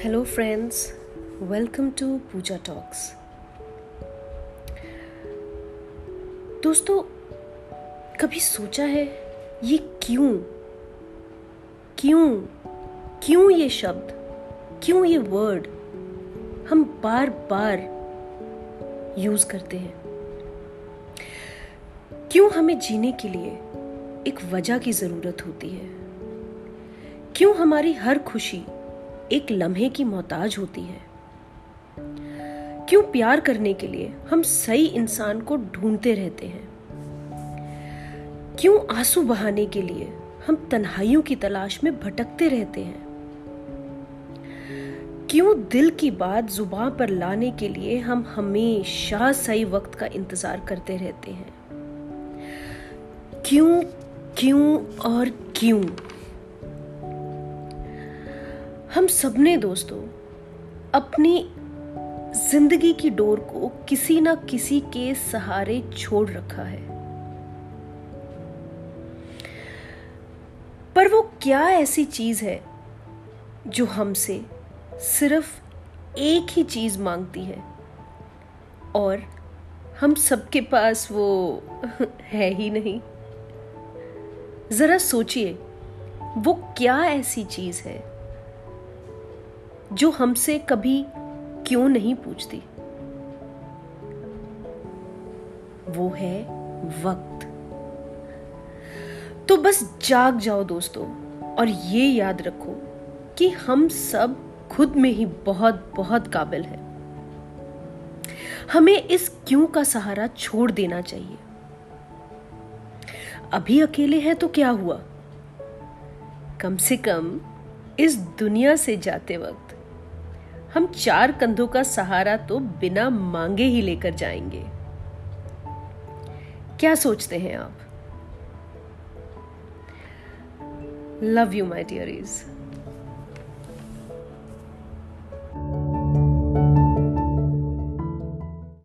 Hello friends welcome to Pooja talks दोस्तों, कभी सोचा है ये क्यों? क्यों? क्यों ये शब्द? क्यों ये वर्ड हम बार बार यूज़ करते हैं? क्यों हमें जीने के लिए एक वजह की ज़रूरत होती है? क्यों हमारी हर खुशी एक लम्हे की मोहताज होती है। क्यों प्यार करने के लिए हम सही इंसान को ढूंढते रहते हैं? क्यों आँसू बहाने के लिए हम तन्हाइयों की तलाश में भटकते रहते हैं? क्यों दिल की बात ज़ुबान पर लाने के लिए हम हमेशा सही वक्त का इंतज़ार करते रहते हैं? क्यों क्यों और क्यों? हम सबने दोस्तों, अपनी ज़िंदगी की डोर को किसी ना किसी के सहारे छोड़ रखा है। पर वो क्या ऐसी चीज़ है जो हमसे सिर्फ़ एक ही चीज़ मांगती है? और हम सबके पास वो है ही नहीं। जरा सोचिए, वो क्या ऐसी चीज़ है जो हमसे कभी क्यों नहीं पूछती? वो है वक्त। तो बस जाग जाओ दोस्तों, और ये याद रखो कि हम सब खुद में ही बहुत बहुत काबिल है। हमें इस क्यों का सहारा छोड़ देना चाहिए। अभी अकेले हैं तो क्या हुआ? कम से कम इस दुनिया से जाते वक्त हम चार कंधों का सहारा तो बिना मांगे ही लेकर जाएँगे। क्या सोचते हैं आप? Love you my डियरीज